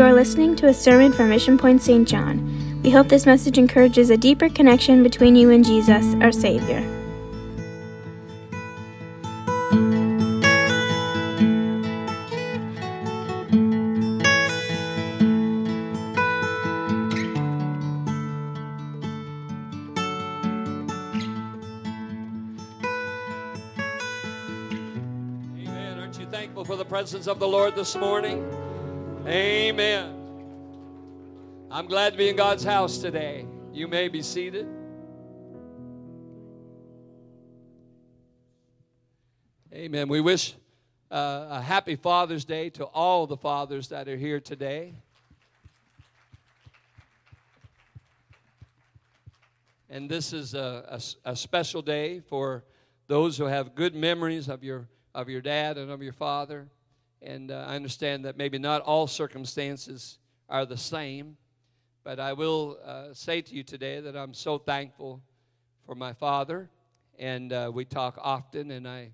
You are listening to a sermon from Mission Point St. John. We hope this message encourages a deeper connection between you and Jesus, our Savior. Amen. Aren't you thankful for the presence of the Lord this morning? Amen. I'm glad to be in God's house today. You may be seated. Amen. We wish uh, a happy Father's Day to all the fathers that are here today. And this is a a special day for those who have good memories of your, of your dad and of your father. And uh, I understand that maybe not all circumstances are the same, but I will uh, say to you today that I'm so thankful for my father. And uh, we talk often, and I,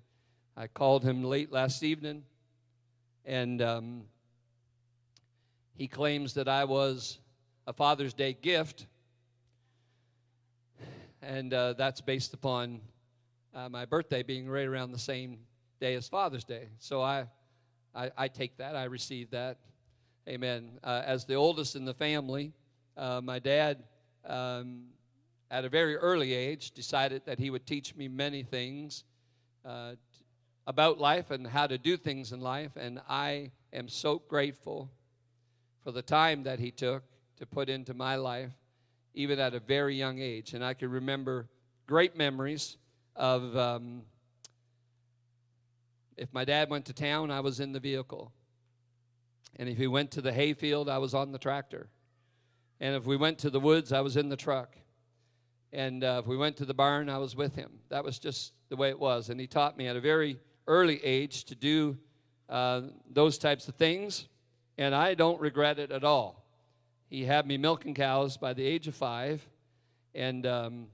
I called him late last evening, and um, he claims that I was a Father's Day gift and uh, that's based upon uh, my birthday being right around the same day as Father's Day. So I, I, I take that, I receive that. Amen. Uh, as the oldest in the family, uh, my dad, um, at a very early age, decided that he would teach me many things uh, about life and how to do things in life. And I am so grateful for the time that he took to put into my life even at a very young age. And I can remember great memories of um, if my dad went to town, I was in the vehicle. And if he went to the hayfield, I was on the tractor. And if we went to the woods, I was in the truck. And uh, if we went to the barn, I was with him. That was just the way it was. And he taught me at a very early age to do uh, those types of things. And I don't regret it at all he had me milking cows by the age of five and um,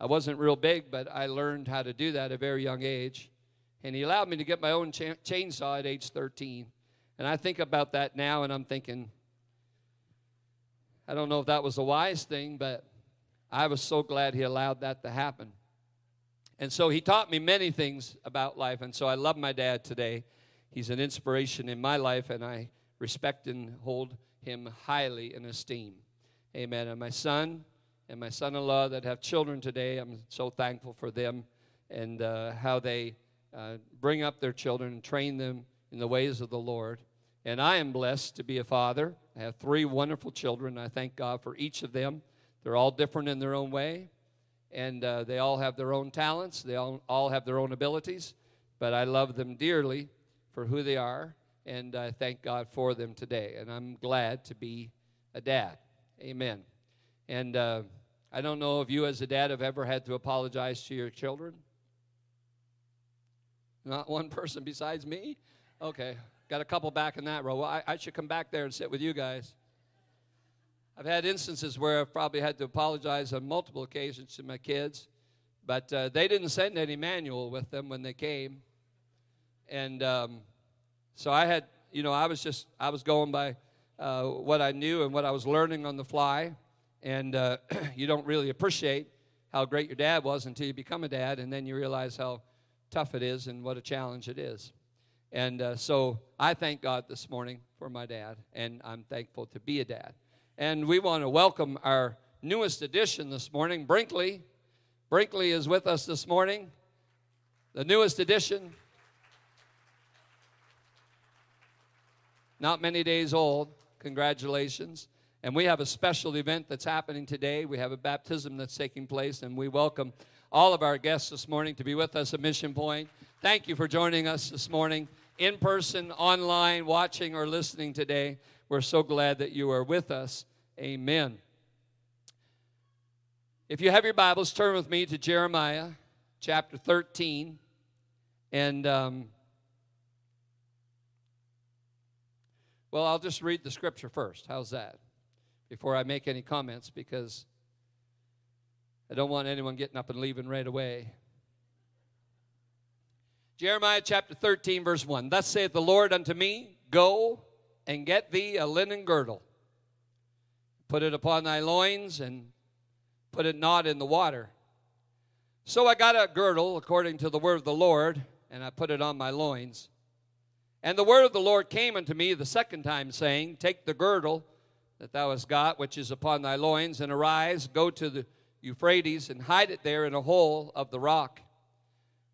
i wasn't real big but i learned how to do that at a very young age and he allowed me to get my own cha- chainsaw at age 13 and i think about that now and i'm thinking i don't know if that was a wise thing but i was so glad he allowed that to happen and so he taught me many things about life and so i love my dad today he's an inspiration in my life and i respect and hold him highly in esteem. Amen. And my son and my son in law that have children today, I'm so thankful for them and uh, how they uh, bring up their children and train them in the ways of the Lord. And I am blessed to be a father. I have three wonderful children. I thank God for each of them. They're all different in their own way, and uh, they all have their own talents, they all, all have their own abilities, but I love them dearly for who they are and I thank God for them today. And I'm glad to be a dad. Amen. And uh, I don't know if you, as a dad, have ever had to apologize to your children. Not one person besides me? Okay. Got a couple back in that row. Well, I, I should come back there and sit with you guys. I've had instances where I've probably had to apologize on multiple occasions to my kids, but uh, they didn't send any manual with them when they came. And um, so I had, you know, I was just, I was going by uh, what I knew and what I was learning on the fly. And uh, you don't really appreciate how great your dad was until you become a dad, and then you realize how tough it is and what a challenge it is. And uh, so I thank God this morning for my dad, and I'm thankful to be a dad. And we want to welcome our newest addition this morning, Brinkley. Brinkley is with us this morning, the newest addition. not many days old. Congratulations. And we have a special event that's happening today. We have a baptism that's taking place, and we welcome all of our guests this morning to be with us at Mission Point. Thank you for joining us this morning, in person, online, watching, or listening today. We're so glad that you are with us. Amen. If you have your Bibles, turn with me to Jeremiah chapter 13. And um, Well, I'll just read the scripture first. How's that? Before I make any comments, because I don't want anyone getting up and leaving right away. Jeremiah chapter 13, verse 1. Thus saith the Lord unto me, Go, and get thee a linen girdle. Put it upon thy loins, and put it not in the water. So I got a girdle according to the word of the Lord, and I put it on my loins. And the word of the Lord came unto me the second time, saying, Take the girdle that thou hast got, which is upon thy loins, and arise, go to the Euphrates, and hide it there in a hole of the rock.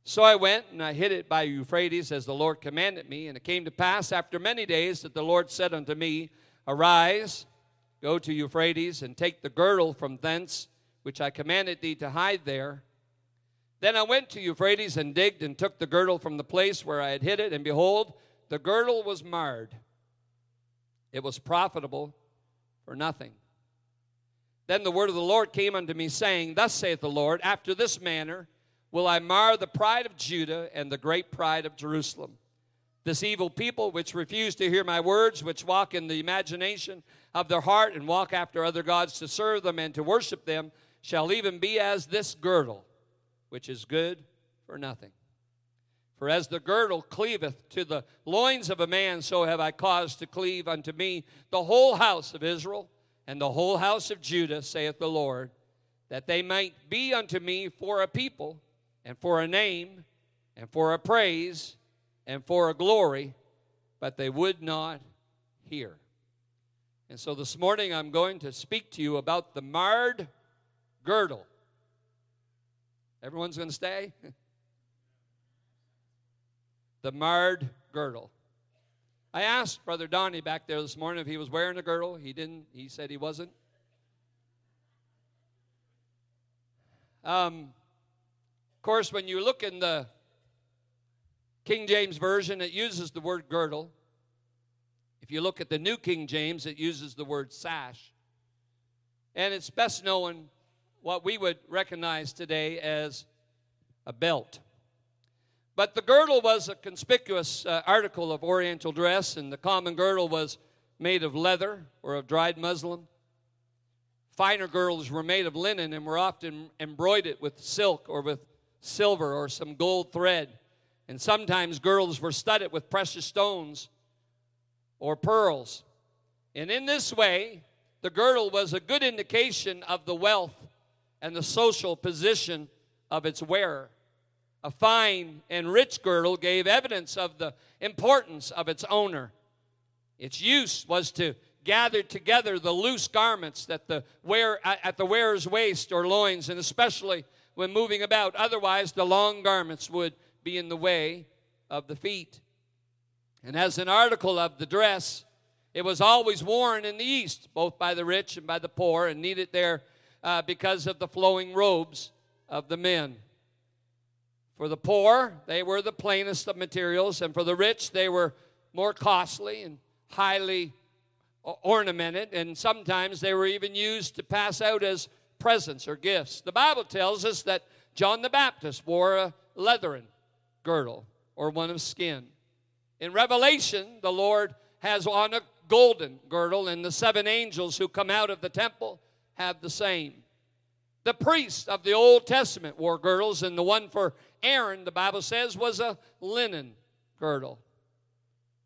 So I went and I hid it by Euphrates as the Lord commanded me. And it came to pass after many days that the Lord said unto me, Arise, go to Euphrates, and take the girdle from thence, which I commanded thee to hide there. Then I went to Euphrates and digged and took the girdle from the place where I had hid it, and behold, the girdle was marred. It was profitable for nothing. Then the word of the Lord came unto me, saying, Thus saith the Lord, after this manner will I mar the pride of Judah and the great pride of Jerusalem. This evil people, which refuse to hear my words, which walk in the imagination of their heart and walk after other gods to serve them and to worship them, shall even be as this girdle which is good for nothing. For as the girdle cleaveth to the loins of a man, so have I caused to cleave unto me the whole house of Israel and the whole house of Judah, saith the Lord, that they might be unto me for a people, and for a name, and for a praise, and for a glory, but they would not hear. And so this morning I'm going to speak to you about the marred girdle. Everyone's going to stay? the marred girdle. I asked Brother Donnie back there this morning if he was wearing a girdle. He didn't. He said he wasn't. Um, of course, when you look in the King James Version, it uses the word girdle. If you look at the New King James, it uses the word sash. And it's best known what we would recognize today as a belt. But the girdle was a conspicuous uh, article of Oriental dress, and the common girdle was made of leather or of dried muslin. Finer girdles were made of linen and were often embroidered with silk or with silver or some gold thread. And sometimes girdles were studded with precious stones or pearls. And in this way, the girdle was a good indication of the wealth and the social position of its wearer. A fine and rich girdle gave evidence of the importance of its owner. Its use was to gather together the loose garments that the wear, at the wearer's waist or loins, and especially when moving about. Otherwise, the long garments would be in the way of the feet. And as an article of the dress, it was always worn in the East, both by the rich and by the poor, and needed there uh, because of the flowing robes of the men. For the poor, they were the plainest of materials, and for the rich, they were more costly and highly ornamented, and sometimes they were even used to pass out as presents or gifts. The Bible tells us that John the Baptist wore a leathern girdle or one of skin. In Revelation, the Lord has on a golden girdle, and the seven angels who come out of the temple have the same. The priests of the Old Testament wore girdles, and the one for Aaron, the Bible says, was a linen girdle.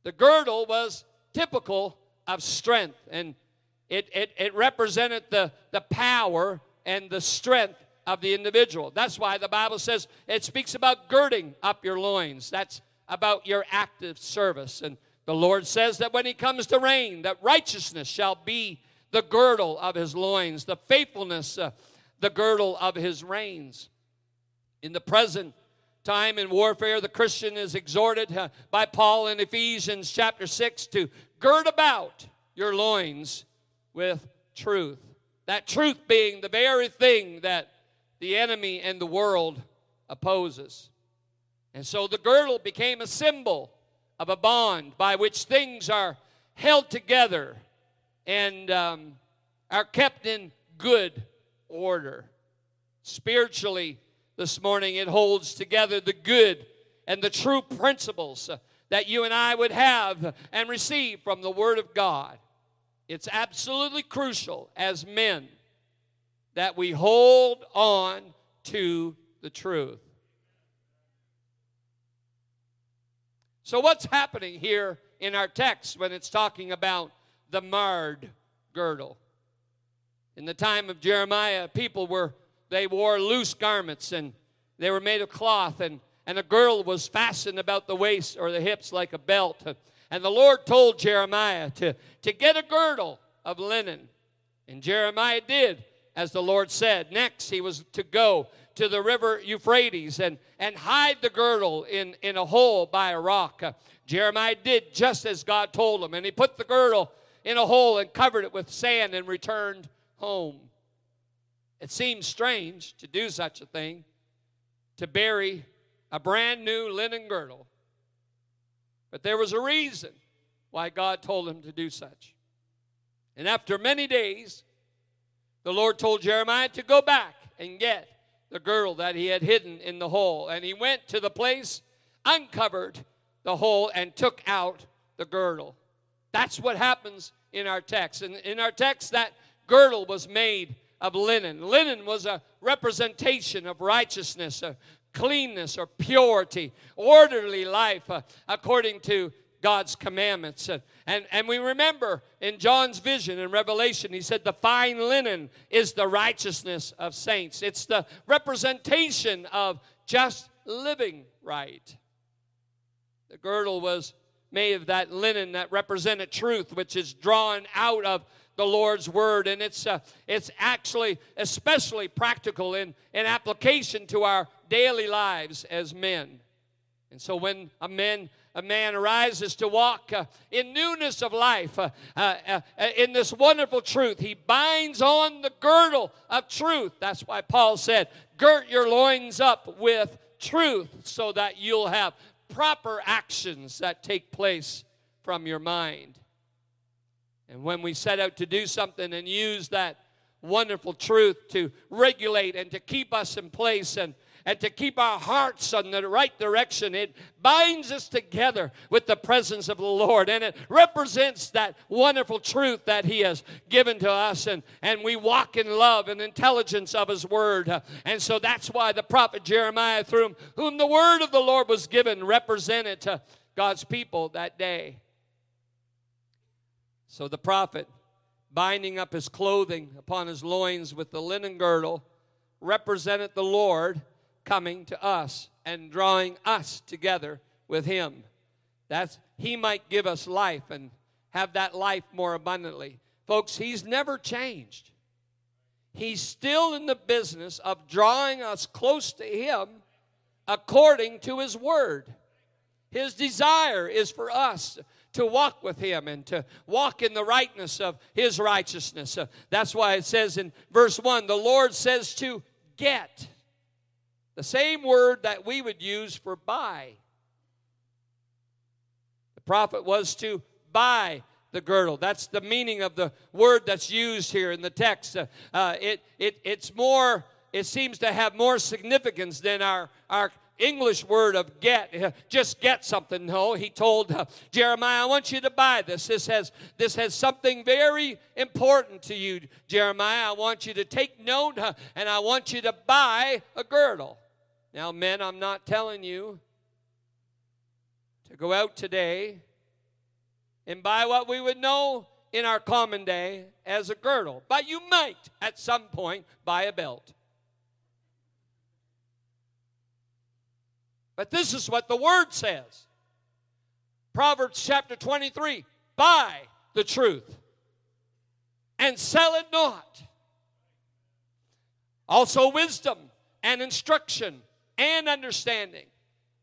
The girdle was typical of strength, and it, it, it represented the, the power and the strength of the individual. That's why the Bible says it speaks about girding up your loins. That's about your active service. And the Lord says that when He comes to reign, that righteousness shall be the girdle of His loins, the faithfulness, uh, the girdle of His reins. In the present time in warfare, the Christian is exhorted by Paul in Ephesians chapter 6 to gird about your loins with truth. That truth being the very thing that the enemy and the world opposes. And so the girdle became a symbol of a bond by which things are held together and um, are kept in good order. Spiritually, this morning, it holds together the good and the true principles that you and I would have and receive from the Word of God. It's absolutely crucial as men that we hold on to the truth. So, what's happening here in our text when it's talking about the marred girdle? In the time of Jeremiah, people were, they wore loose garments and they were made of cloth, and, and a girdle was fastened about the waist or the hips like a belt. And the Lord told Jeremiah to, to get a girdle of linen. And Jeremiah did as the Lord said. Next, he was to go to the river Euphrates and, and hide the girdle in, in a hole by a rock. Jeremiah did just as God told him, and he put the girdle in a hole and covered it with sand and returned home. It seems strange to do such a thing, to bury a brand new linen girdle. But there was a reason why God told him to do such. And after many days, the Lord told Jeremiah to go back and get the girdle that he had hidden in the hole. And he went to the place, uncovered the hole, and took out the girdle. That's what happens in our text. And in our text, that girdle was made of linen. Linen was a representation of righteousness, of cleanness, or purity, orderly life, uh, according to God's commandments. And, and, and we remember in John's vision in Revelation, he said, The fine linen is the righteousness of saints. It's the representation of just living right. The girdle was made of that linen that represented truth, which is drawn out of the Lord's word, and it's uh, it's actually especially practical in in application to our daily lives as men. And so when a man a man arises to walk uh, in newness of life, uh, uh, uh, in this wonderful truth. He binds on the girdle of truth. That's why Paul said, Girt your loins up with truth so that you'll have proper actions that take place from your mind. And when we set out to do something and use that wonderful truth to regulate and to keep us in place and and to keep our hearts on the right direction. It binds us together with the presence of the Lord, and it represents that wonderful truth that He has given to us, and, and we walk in love and intelligence of His Word. And so that's why the prophet Jeremiah, through whom the Word of the Lord was given, represented to God's people that day. So the prophet, binding up his clothing upon his loins with the linen girdle, represented the Lord coming to us and drawing us together with him. That's he might give us life and have that life more abundantly. Folks, he's never changed. He's still in the business of drawing us close to him according to his word. His desire is for us to walk with him and to walk in the rightness of his righteousness. Uh, that's why it says in verse 1 the Lord says to get. The same word that we would use for buy. The prophet was to buy the girdle. That's the meaning of the word that's used here in the text. Uh, uh, it, it, it's more, it seems to have more significance than our, our English word of get. Uh, just get something. No, he told uh, Jeremiah, I want you to buy this. This has, this has something very important to you, Jeremiah. I want you to take note uh, and I want you to buy a girdle. Now, men, I'm not telling you to go out today and buy what we would know in our common day as a girdle, but you might at some point buy a belt. But this is what the word says Proverbs chapter 23 buy the truth and sell it not. Also, wisdom and instruction and understanding.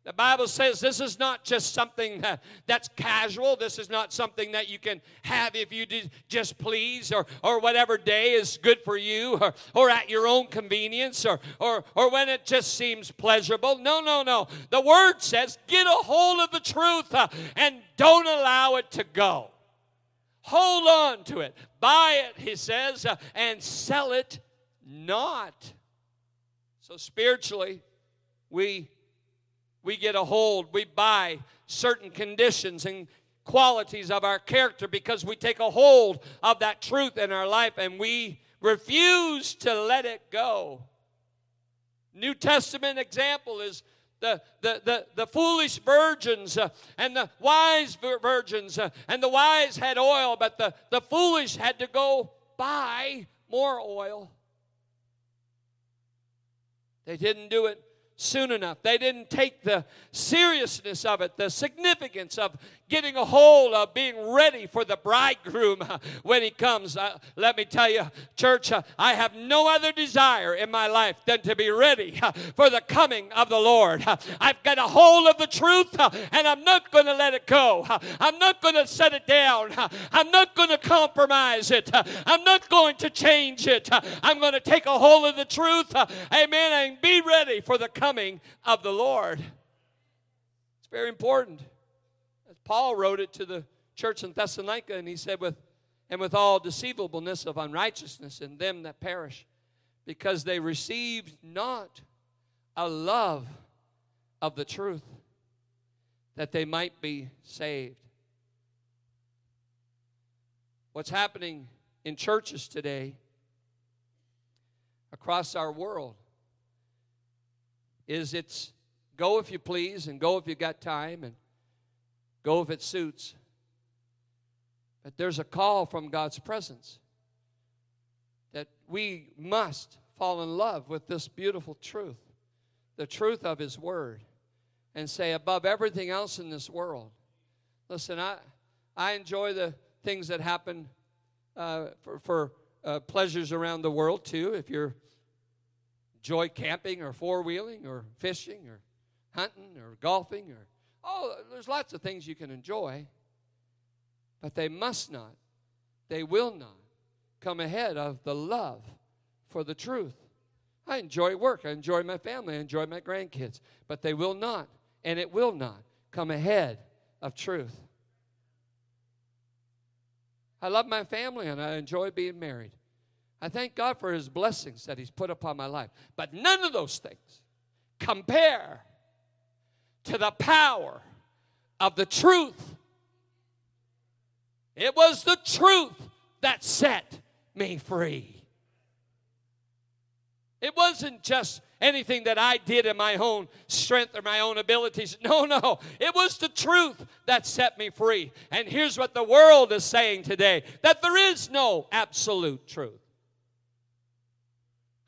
The Bible says this is not just something that's casual. This is not something that you can have if you just please or, or whatever day is good for you or, or at your own convenience or, or, or when it just seems pleasurable. No, no, no. The Word says get a hold of the truth uh, and don't allow it to go. Hold on to it. Buy it, he says, uh, and sell it not. So spiritually, we we get a hold, we buy certain conditions and qualities of our character because we take a hold of that truth in our life and we refuse to let it go. New Testament example is the, the, the, the foolish virgins uh, and the wise virgins. Uh, and the wise had oil, but the, the foolish had to go buy more oil. They didn't do it soon enough. They didn't take the seriousness of it, the significance of getting a hold of being ready for the bridegroom when he comes. Uh, let me tell you, church, uh, I have no other desire in my life than to be ready uh, for the coming of the Lord. Uh, I've got a hold of the truth uh, and I'm not going to let it go. Uh, I'm not going to set it down. I'm not going to compromise it. I'm not going to change it. I'm going to take a hold of the truth, amen, and be ready for the coming of the Lord. It's very important. Paul wrote it to the church in Thessalonica, and he said, with, and with all deceivableness of unrighteousness in them that perish, because they received not a love of the truth, that they might be saved. What's happening in churches today across our world is it's go if you please and go if you got time and Go if it suits. But there's a call from God's presence that we must fall in love with this beautiful truth, the truth of His Word, and say, above everything else in this world, listen, I, I enjoy the things that happen uh, for, for uh, pleasures around the world too. If you're joy camping or four wheeling or fishing or hunting or golfing or Oh, there's lots of things you can enjoy, but they must not, they will not come ahead of the love for the truth. I enjoy work, I enjoy my family, I enjoy my grandkids, but they will not, and it will not come ahead of truth. I love my family and I enjoy being married. I thank God for His blessings that He's put upon my life. But none of those things compare to the power of the truth. It was the truth that set me free. It wasn't just anything that I did in my own strength or my own abilities. No, no. It was the truth that set me free. And here's what the world is saying today that there is no absolute truth.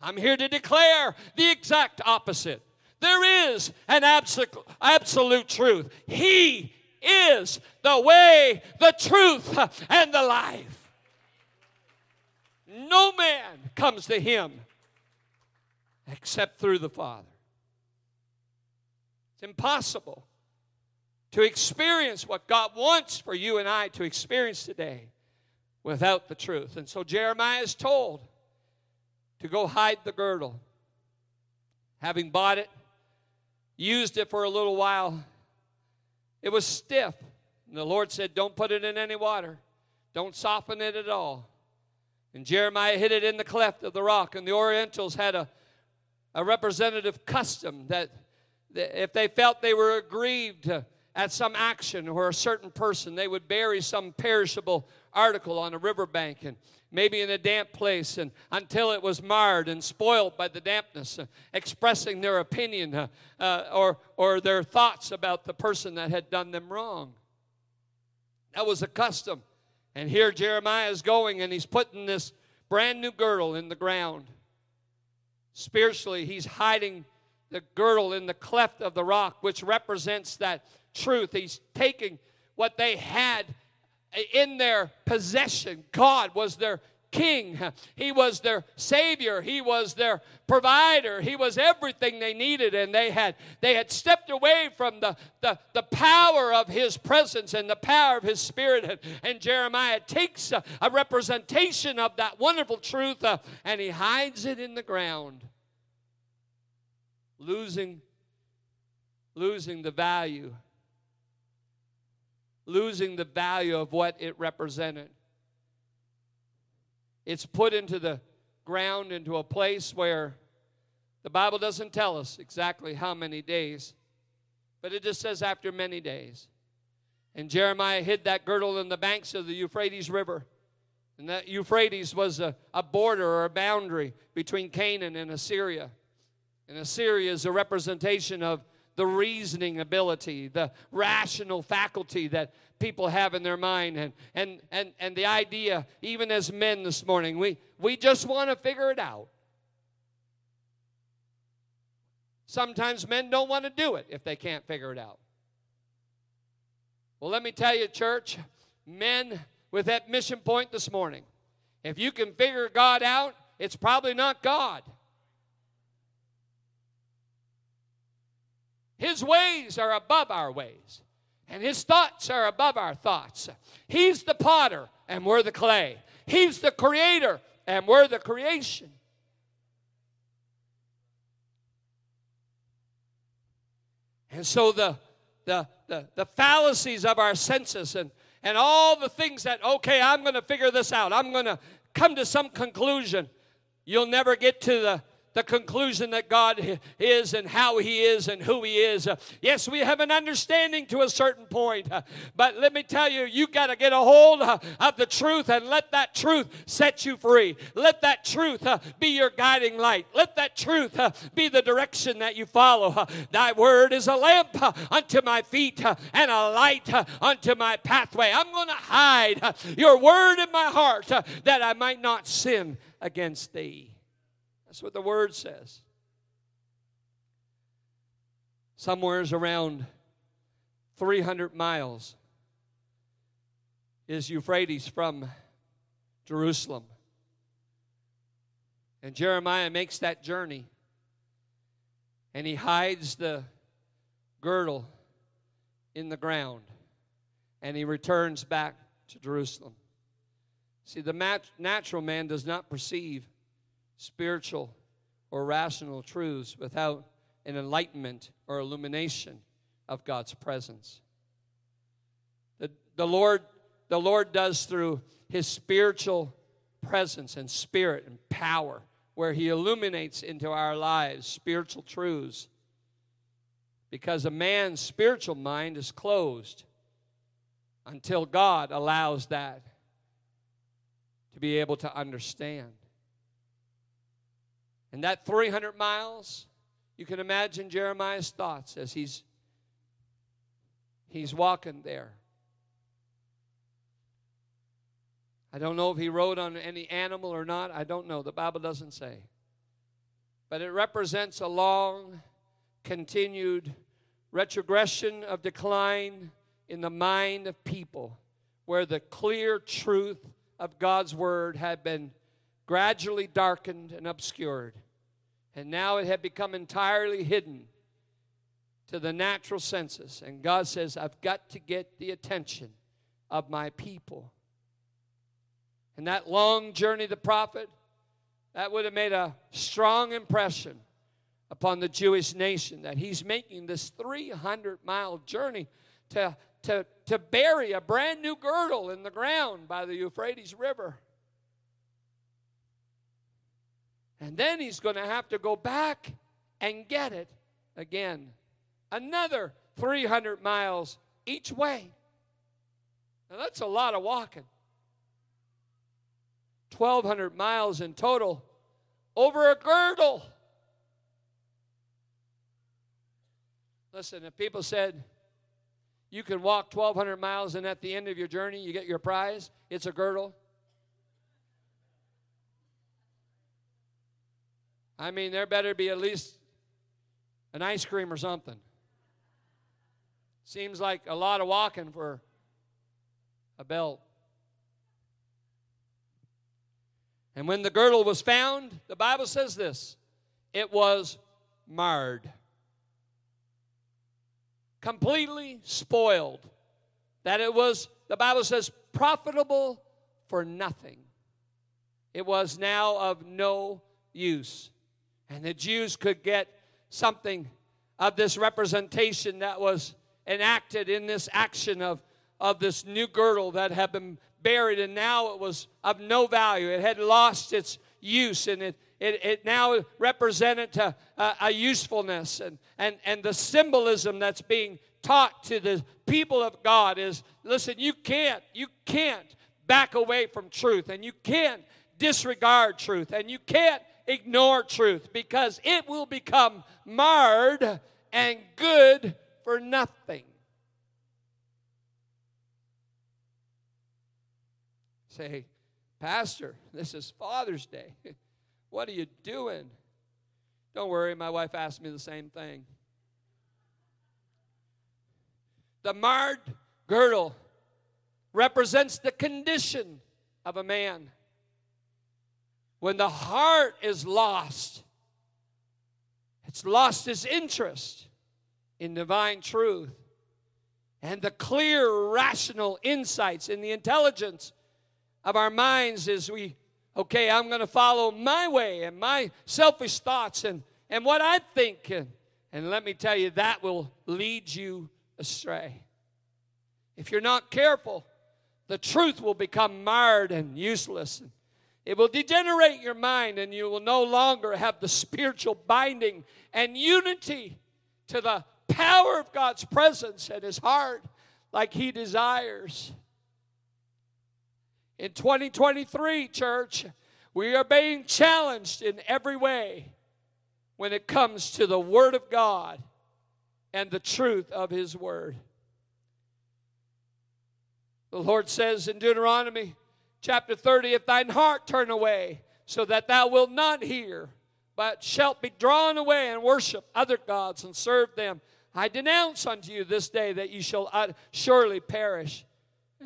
I'm here to declare the exact opposite. There is an absolute truth. He is the way, the truth, and the life. No man comes to him except through the Father. It's impossible to experience what God wants for you and I to experience today without the truth. And so Jeremiah is told to go hide the girdle. Having bought it, used it for a little while. It was stiff. And the Lord said, Don't put it in any water, don't soften it at all. And Jeremiah hid it in the cleft of the rock. And the Orientals had a, a representative custom that, if they felt they were aggrieved uh, at some action or a certain person, they would bury some perishable article on a riverbank. And maybe in a damp place, and until it was marred and spoiled by the dampness, uh, expressing their opinion uh, uh, or, or their thoughts about the person that had done them wrong. That was a custom. And here Jeremiah is going and he's putting this brand new girdle in the ground. Spiritually, he's hiding the girdle in the cleft of the rock, which represents that truth. He's taking what they had in their possession. God was their king. He was their savior. He was their provider. He was everything they needed. And they had they had stepped away from the, the, the power of his presence and the power of his spirit. And, and Jeremiah takes a, a, representation of that wonderful truth uh, and he hides it in the ground. Losing, losing the value losing the value of what it represented. It's put into the ground, into a place where the Bible doesn't tell us exactly how many days, but it just says after many days. And Jeremiah hid that girdle in the banks of the Euphrates River. And that Euphrates was a, a border or a boundary between Canaan and Assyria. And Assyria is a representation of the reasoning ability, the rational faculty that people have in their mind. And and and, and the idea even as men this morning we we just want to figure it out. Sometimes men don't want to do it if they can't figure it out. Well let me tell you church men with that mission point this morning if you can figure god out it's probably not god his ways are above our ways and his thoughts are above our thoughts. He's the potter, and we're the clay. He's the creator, and we're the creation. And so the, the, the, the fallacies of our senses and, and all the things that, okay, I'm going to figure this out, I'm going to come to some conclusion. You'll never get to the the conclusion that God is and how He is and who He is. Uh, yes, we have an understanding to a certain point, uh, but let me tell you, you got to get a hold uh, of the truth and let that truth set you free. Let that truth be your guiding light. Let that truth be the direction that you follow. Thy word is a lamp unto my feet and a light unto my pathway. I'm going to hide your word in my heart that I might not sin against thee. That's what the word says. Somewhere's around 300 miles is Euphrates from Jerusalem. And Jeremiah makes that journey. And he hides the girdle in the ground. And he returns back to Jerusalem. See, the natural man does not perceive spiritual or rational truths without an enlightenment or illumination of God's presence. The, the, Lord, the Lord does through his spiritual presence and spirit and power, where he illuminates into our lives spiritual truths. Because a man's spiritual mind is closed until God allows that to be able to understand. And that 300 miles, you can imagine Jeremiah's thoughts as he's he's walking there. I don't know if he rode on any animal or not. I don't know. The Bible doesn't say. But it represents a long, continued retrogression of decline in the mind of people where the clear truth of God's word had been gradually darkened and obscured. And now it had become entirely hidden to the natural senses. And God says, I've got to get the attention of my people. And that long journey, the prophet, that would have made a strong impression upon the Jewish nation that he's making this 300 mile journey to, to, to bury a brand new girdle in the ground by the Euphrates River. And then he's going to have to go back and get it again. Another 300 miles each way. Now that's a lot of walking. 1,200 miles in total over a girdle. Listen, if people said you can walk 1,200 miles and at the end of your journey you get your prize, it's a girdle. I mean, there better be at least an ice cream or something. Seems like a lot of walking for a belt. And when the girdle was found, the Bible says this it was marred, completely spoiled. That it was, the Bible says, profitable for nothing. It was now of no use. And the Jews could get something of this representation that was enacted in this action of, of this new girdle that had been buried, and now it was of no value. It had lost its use, and it, it, it now represented a, a, usefulness. And, and, and the symbolism that's being taught to the people of God is listen, you can't, you can't back away from truth, and you can't disregard truth, and you can't ignore truth because it will become marred and good for nothing. Say, Pastor, this is Father's Day. What are you doing? Don't worry, my wife asked me the same thing. The marred girdle represents the condition of a man. When the heart is lost, it's lost its interest in divine truth and the clear, rational insights in the intelligence of our minds as we, okay, I'm going to follow my way and my selfish thoughts and, and what I think. And, and let me tell you, that will lead you astray. If you're not careful, the truth will become marred and useless. It will degenerate your mind, and you will no longer have the spiritual binding and unity to the power of God's presence and His heart like He desires. In 2023, church, we are being challenged in every way when it comes to the Word of God and the truth of His Word. The Lord says in Deuteronomy chapter 30 If thine heart turn away, so that thou wilt not hear, but shalt be drawn away and worship other gods and serve them, I denounce unto you this day that ye shall surely perish,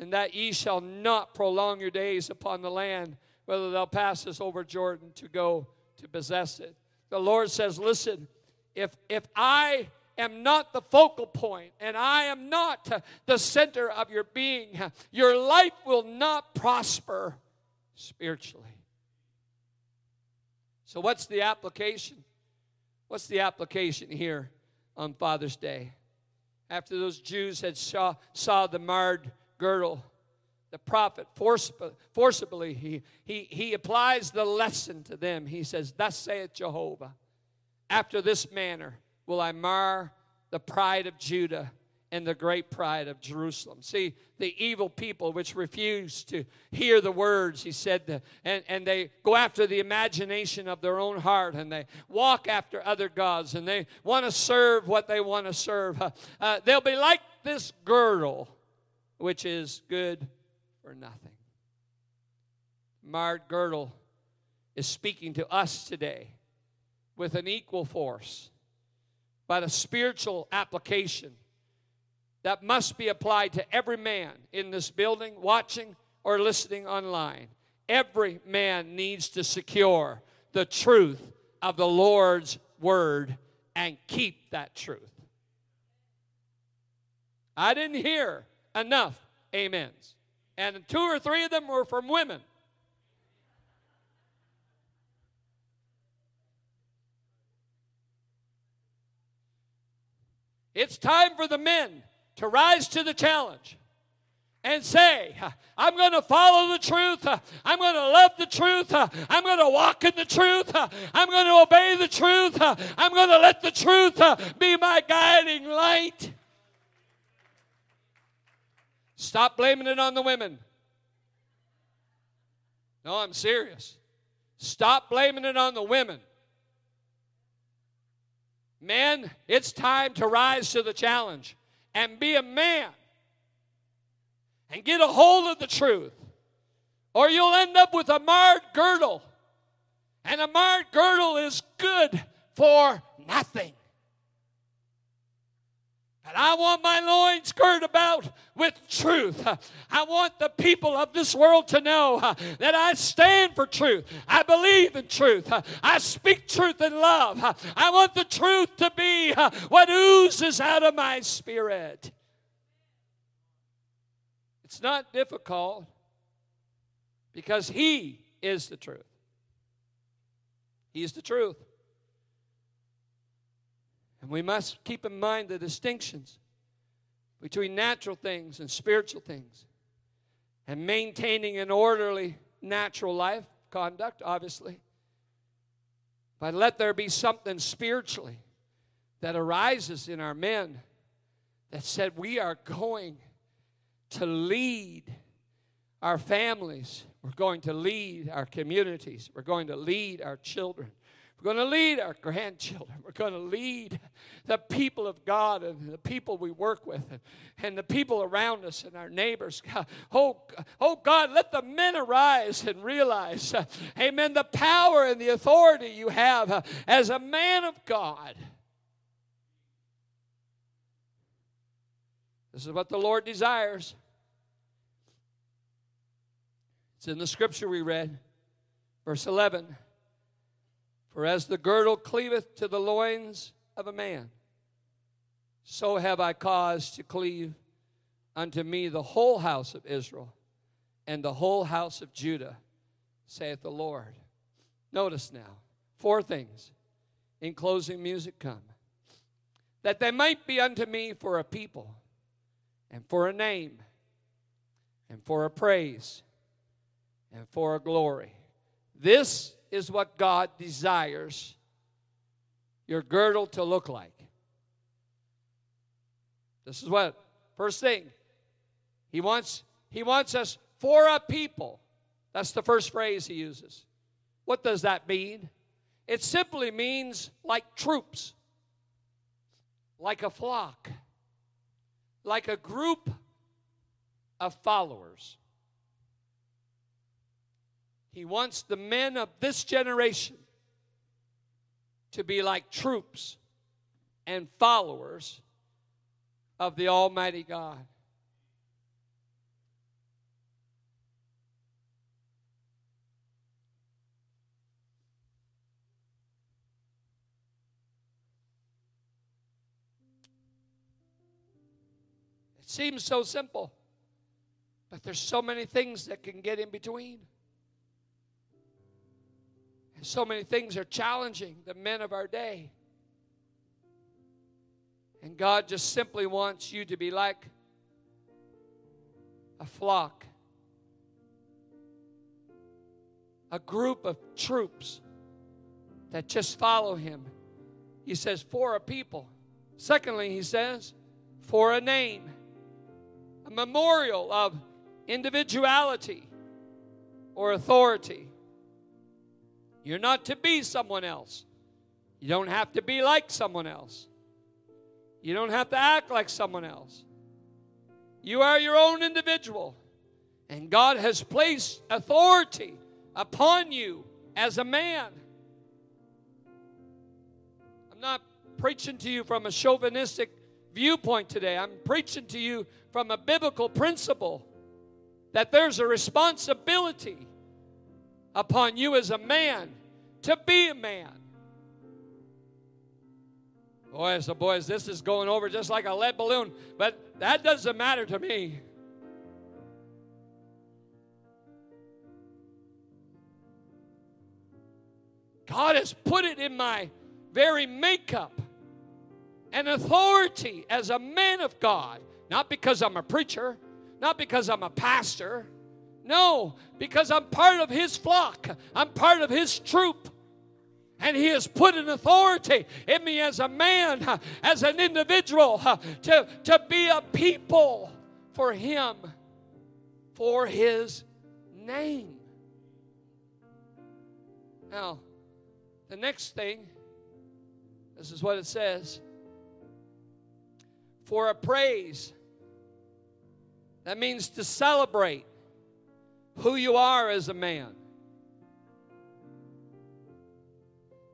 and that ye shall not prolong your days upon the land, whether thou passest over Jordan to go to possess it. The Lord says, Listen, if, if I am not the focal point and I am not uh, the center of your being, your life will not prosper spiritually. So, what's the application? What's the application here on Father's Day? After those Jews had saw, saw the marred girdle, the prophet forcibly, forcibly he, he, he applies the lesson to them. He says, Thus saith Jehovah, after this manner will I mar the pride of Judah and the great pride of Jerusalem. See, the evil people which refuse to hear the words, he said, and, and they go after the imagination of their own heart and they walk after other gods and they want to serve what they want to serve. Uh, uh, they'll be like this girdle, which is good for nothing. Marred girdle is speaking to us today with an equal force, but a spiritual application that must be applied to every man in this building, watching, or listening online. Every man needs to secure the truth of the Lord's word and keep that truth. I didn't hear enough amens. And two or three of them were from women. It's time for the men to rise to the challenge and say, I'm going to follow the truth. I'm going to love the truth. I'm going to walk in the truth. I'm going to obey the truth. I'm going to let the truth be my guiding light. Stop blaming it on the women. No, I'm serious. Stop blaming it on the women. Men, it's time to rise to the challenge and be a man and get a hold of the truth, or you'll end up with a marred girdle. And a marred girdle is good for nothing. And I want my loins girt about with truth. I want the people of this world to know that I stand for truth. I believe in truth. I speak truth in love. I want the truth to be what oozes out of my spirit. It's not difficult because He is the truth. He's the truth. And we must keep in mind the distinctions between natural things and spiritual things. And maintaining an orderly natural life conduct, obviously. But let there be something spiritually that arises in our men that said, We are going to lead our families, we're going to lead our communities, we're going to lead our children, We're going to lead our grandchildren. We're going to lead the people of God and the people we work with and, and the people around us and our neighbors. Oh, oh God, let the men arise and realize, uh, amen, the power and the authority you have uh, as a man of God. This is what the Lord desires. It's in the scripture we read, verse 11. For as the girdle cleaveth to the loins of a man, so have I caused to cleave unto me the whole house of Israel and the whole house of Judah, saith the Lord. Notice now, four things. In closing music come. That they might be unto me for a people, and for a name, and for a praise, and for a glory. This is what God desires your girdle to look like. This is what first thing he wants he wants us for a people. That's the first phrase he uses. What does that mean? It simply means like troops, like a flock, like a group of followers. He wants the men of this generation to be like troops and followers of the Almighty God. It seems so simple, but there's so many things that can get in between. So many things are challenging the men of our day. And God just simply wants you to be like a flock, a group of troops that just follow Him. He says, for a people. Secondly, He says, for a name, a memorial of individuality or authority. You're not to be someone else. You don't have to be like someone else. You don't have to act like someone else. You are your own individual. And God has placed authority upon you as a man. I'm not preaching to you from a chauvinistic viewpoint today. I'm preaching to you from a biblical principle that there's a responsibility upon you as a man to be a man. Boys, so boys, this is going over just like a lead balloon, but that doesn't matter to me. God has put it in my very makeup an authority as a man of God, not because I'm a preacher, not because I'm a pastor no, because I'm part of His flock, I'm part of His troop. And He has put an authority in me as a man, as an individual, to, to be a people for Him, for His name. Now, the next thing, this is what it says for a praise. That means to celebrate who you are as a man.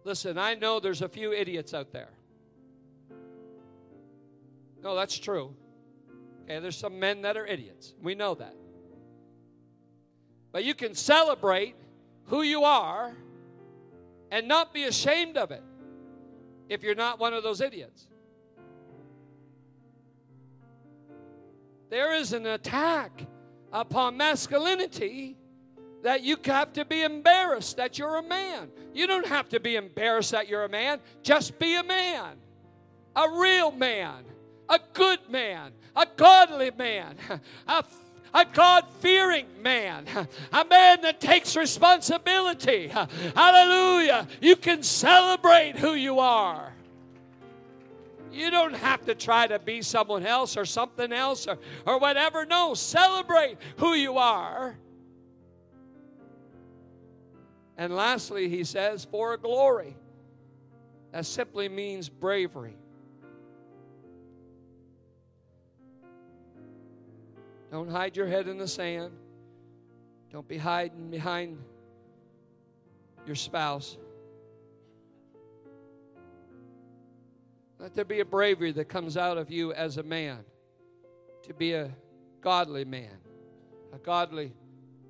Listen, I know there's a few idiots out there. No, that's true. Okay, there's some men that are idiots. We know that. But you can celebrate who you are and not be ashamed of it if you're not one of those idiots. There is an attack upon masculinity that you have to be embarrassed that you're a man. You don't have to be embarrassed that you're a man. Just be a man, a real man, a good man, a godly man, a a God fearing man, a man that takes responsibility. Hallelujah. You can celebrate who you are. You don't have to try to be someone else or something else or, or whatever. No, celebrate who you are. And lastly, he says, for glory. That simply means bravery. Don't hide your head in the sand. Don't be hiding behind your spouse. Let there be a bravery that comes out of you as a man to be a godly man, a godly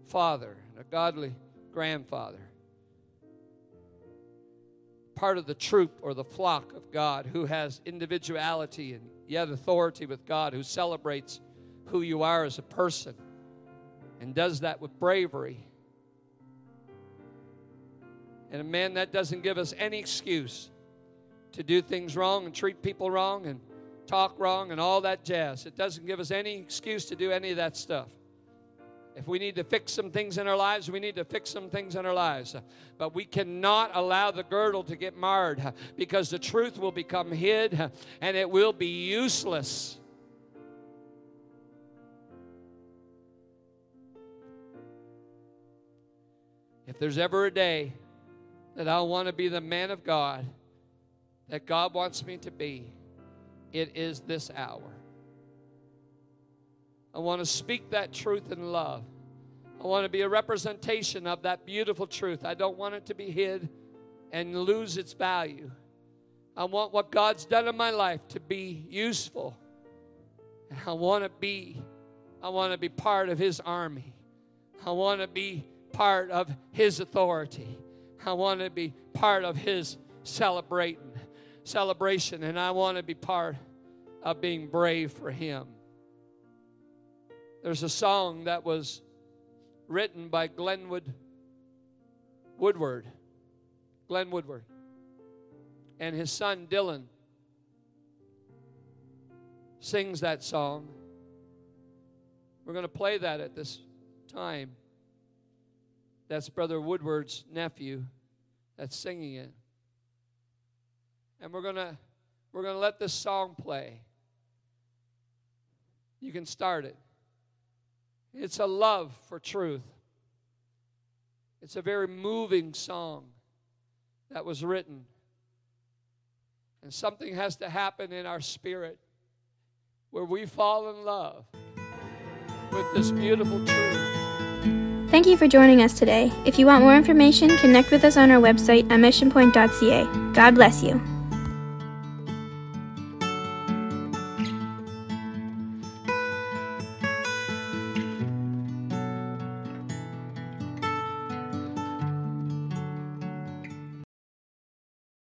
father, a godly grandfather. Part of the troop or the flock of God who has individuality and yet authority with God, who celebrates who you are as a person and does that with bravery. And a man that doesn't give us any excuse to do things wrong and treat people wrong and talk wrong and all that jazz. It doesn't give us any excuse to do any of that stuff. If we need to fix some things in our lives, we need to fix some things in our lives. But we cannot allow the girdle to get marred because the truth will become hid and it will be useless. If there's ever a day that I want to be the man of God that God wants me to be, it is this hour. I want to speak that truth in love. I want to be a representation of that beautiful truth. I don't want it to be hid and lose its value. I want what God's done in my life to be useful. And I want to be I want to be part of his army. I want to be part of his authority. I want to be part of his celebrating celebration and I want to be part of being brave for him. There's a song that was written by Glenwood Woodward. Glenn Woodward. And his son Dylan sings that song. We're going to play that at this time. That's Brother Woodward's nephew that's singing it. And we're going to we're going to let this song play. You can start it. It's a love for truth. It's a very moving song that was written. And something has to happen in our spirit where we fall in love with this beautiful truth. Thank you for joining us today. If you want more information, connect with us on our website at missionpoint.ca. God bless you.